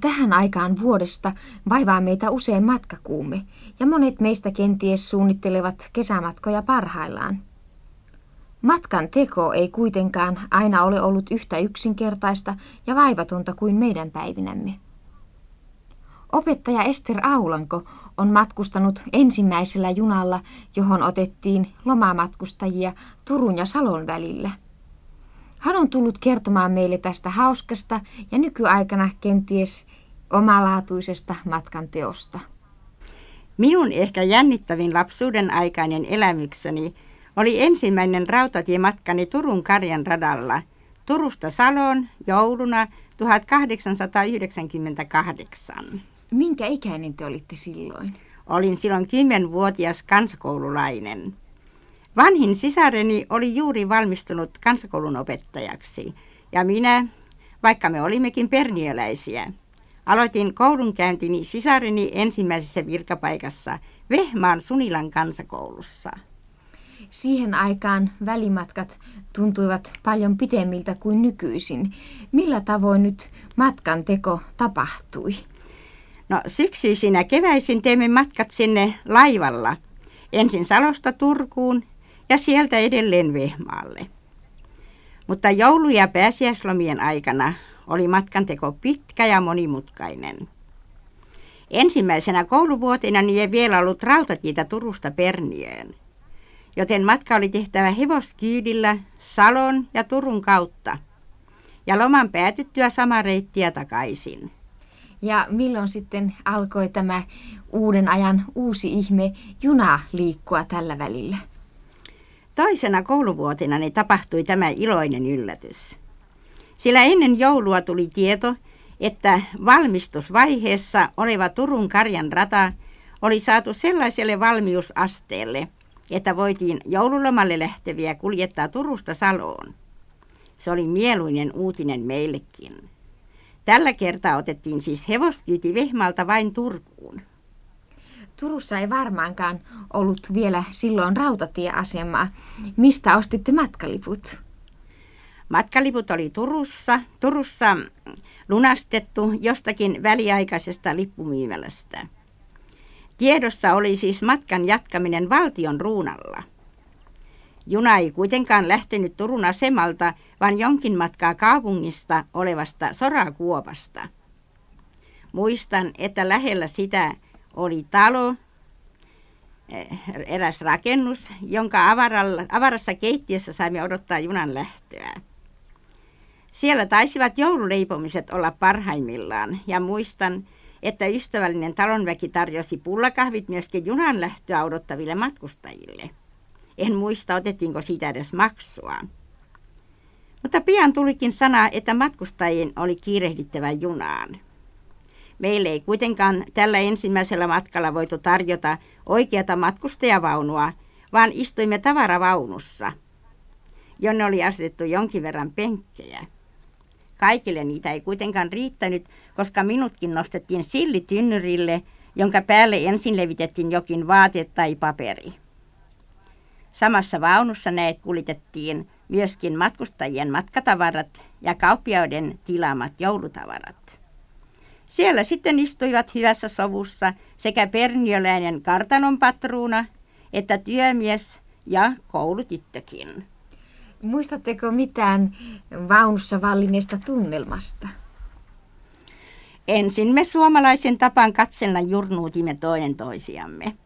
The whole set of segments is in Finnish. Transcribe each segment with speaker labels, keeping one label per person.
Speaker 1: Tähän aikaan vuodesta vaivaa meitä usein matkakuume, ja monet meistä kenties suunnittelevat kesämatkoja parhaillaan. Matkan teko ei kuitenkaan aina ole ollut yhtä yksinkertaista ja vaivatonta kuin meidän päivinämme. Opettaja Ester Aulanko on matkustanut ensimmäisellä junalla, johon otettiin lomamatkustajia Turun ja Salon välillä. Hän on tullut kertomaan meille tästä hauskasta ja nykyaikana kenties omalaatuisesta matkan teosta.
Speaker 2: Minun ehkä jännittävin lapsuuden aikainen elämykseni oli ensimmäinen rautatiematkani Turun Karjan radalla Turusta Saloon jouluna 1898.
Speaker 1: Minkä ikäinen te olitte silloin?
Speaker 2: Olin silloin kymmenvuotias kansakoululainen. Vanhin sisareni oli juuri valmistunut kansakoulun opettajaksi ja minä, vaikka me olimmekin perniöläisiä, aloitin koulunkäyntini sisareni ensimmäisessä virkapaikassa Vehmaan Sunilan kansakoulussa.
Speaker 1: Siihen aikaan välimatkat tuntuivat paljon pitemmiltä kuin nykyisin. Millä tavoin nyt matkan teko tapahtui?
Speaker 2: No syksyisinä keväisin teemme matkat sinne laivalla. Ensin Salosta Turkuun ja sieltä edelleen Vehmaalle. Mutta joulu- ja pääsiäislomien aikana oli matkanteko pitkä ja monimutkainen. Ensimmäisenä kouluvuotena ei vielä ollut rautatietä Turusta Perniöön, joten matka oli tehtävä hevoskyydillä Salon ja Turun kautta ja loman päätyttyä sama reittiä takaisin.
Speaker 1: Ja milloin sitten alkoi tämä uuden ajan uusi ihme juna liikkua tällä välillä?
Speaker 2: Toisena kouluvuotena ne tapahtui tämä iloinen yllätys. Sillä ennen joulua tuli tieto, että valmistusvaiheessa oleva Turun Karjan rata oli saatu sellaiselle valmiusasteelle, että voitiin joululomalle lähteviä kuljettaa Turusta Saloon. Se oli mieluinen uutinen meillekin. Tällä kertaa otettiin siis hevoskyyti Vehmalta vain Turkuun.
Speaker 1: Turussa ei varmaankaan ollut vielä silloin rautatieasemaa. Mistä ostitte matkaliput?
Speaker 2: Matkaliput oli Turussa, Turussa lunastettu jostakin väliaikaisesta lippumyymälästä. Tiedossa oli siis matkan jatkaminen valtion ruunalla. Juna ei kuitenkaan lähtenyt Turun asemalta, vaan jonkin matkaa kaupungista olevasta sorakuopasta. Muistan, että lähellä sitä oli talo, eh, eräs rakennus, jonka avaralla, avarassa keittiössä saimme odottaa junan lähtöä. Siellä taisivat joululeipomiset olla parhaimmillaan ja muistan, että ystävällinen talonväki tarjosi pullakahvit myöskin junan lähtöä odottaville matkustajille. En muista, otettiinko siitä edes maksua. Mutta pian tulikin sana, että matkustajien oli kiirehdittävä junaan. Meille ei kuitenkaan tällä ensimmäisellä matkalla voitu tarjota oikeata matkustajavaunua, vaan istuimme tavaravaunussa, jonne oli asetettu jonkin verran penkkejä. Kaikille niitä ei kuitenkaan riittänyt, koska minutkin nostettiin sillitynnyrille, jonka päälle ensin levitettiin jokin vaate tai paperi. Samassa vaunussa näet kuljetettiin myöskin matkustajien matkatavarat ja kauppiaiden tilaamat joulutavarat. Siellä sitten istuivat hyvässä sovussa sekä perniöläinen kartanon patruuna että työmies ja koulutyttökin.
Speaker 1: Muistatteko mitään vaunussa vallineesta tunnelmasta?
Speaker 2: Ensin me suomalaisen tapan katsella jurnuutimme toinen toisiamme.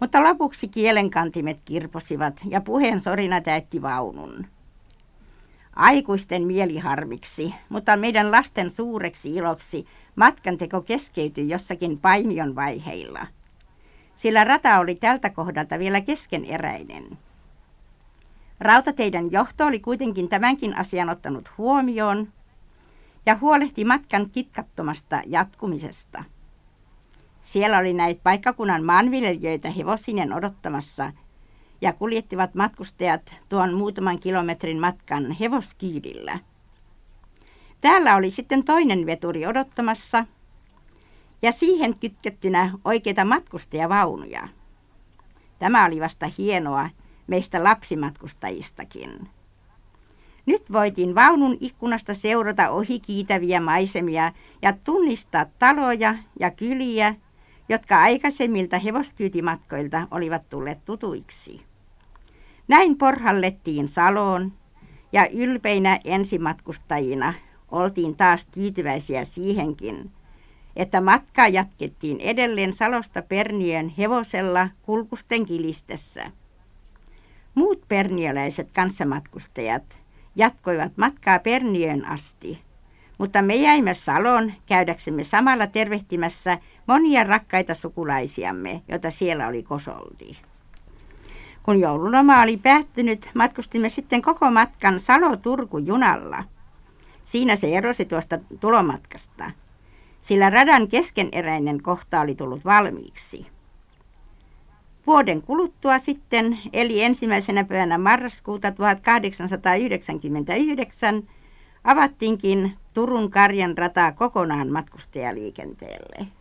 Speaker 2: Mutta lopuksi kielenkantimet kirposivat ja puheen sorina täytti vaunun. Aikuisten mieliharmiksi, mutta meidän lasten suureksi iloksi matkanteko keskeytyi jossakin painion vaiheilla. Sillä rata oli tältä kohdalta vielä keskeneräinen. Rautateiden johto oli kuitenkin tämänkin asian ottanut huomioon ja huolehti matkan kitkattomasta jatkumisesta. Siellä oli näitä paikkakunnan maanviljelijöitä hevosinen odottamassa ja kuljettivat matkustajat tuon muutaman kilometrin matkan hevoskiidillä. Täällä oli sitten toinen veturi odottamassa ja siihen kytkettynä oikeita matkustajavaunuja. Tämä oli vasta hienoa meistä lapsimatkustajistakin. Nyt voitiin vaunun ikkunasta seurata ohi kiitäviä maisemia ja tunnistaa taloja ja kyliä, jotka aikaisemmilta hevoskyytimatkoilta olivat tulleet tutuiksi. Näin porhallettiin Saloon ja ylpeinä ensimatkustajina oltiin taas tyytyväisiä siihenkin, että matkaa jatkettiin edelleen Salosta Perniön hevosella kulkusten kilistessä. Muut perniöläiset kanssamatkustajat jatkoivat matkaa Perniön asti, mutta me jäimme Saloon käydäksemme samalla tervehtimässä monia rakkaita sukulaisiamme, joita siellä oli kosolti. Kun joululoma oli päättynyt, matkustimme sitten koko matkan Salo-Turku junalla. Siinä se erosi tuosta tulomatkasta, sillä radan keskeneräinen kohta oli tullut valmiiksi. Vuoden kuluttua sitten, eli ensimmäisenä päivänä marraskuuta 1899, avattiinkin Turun Karjan rata kokonaan matkustajaliikenteelle.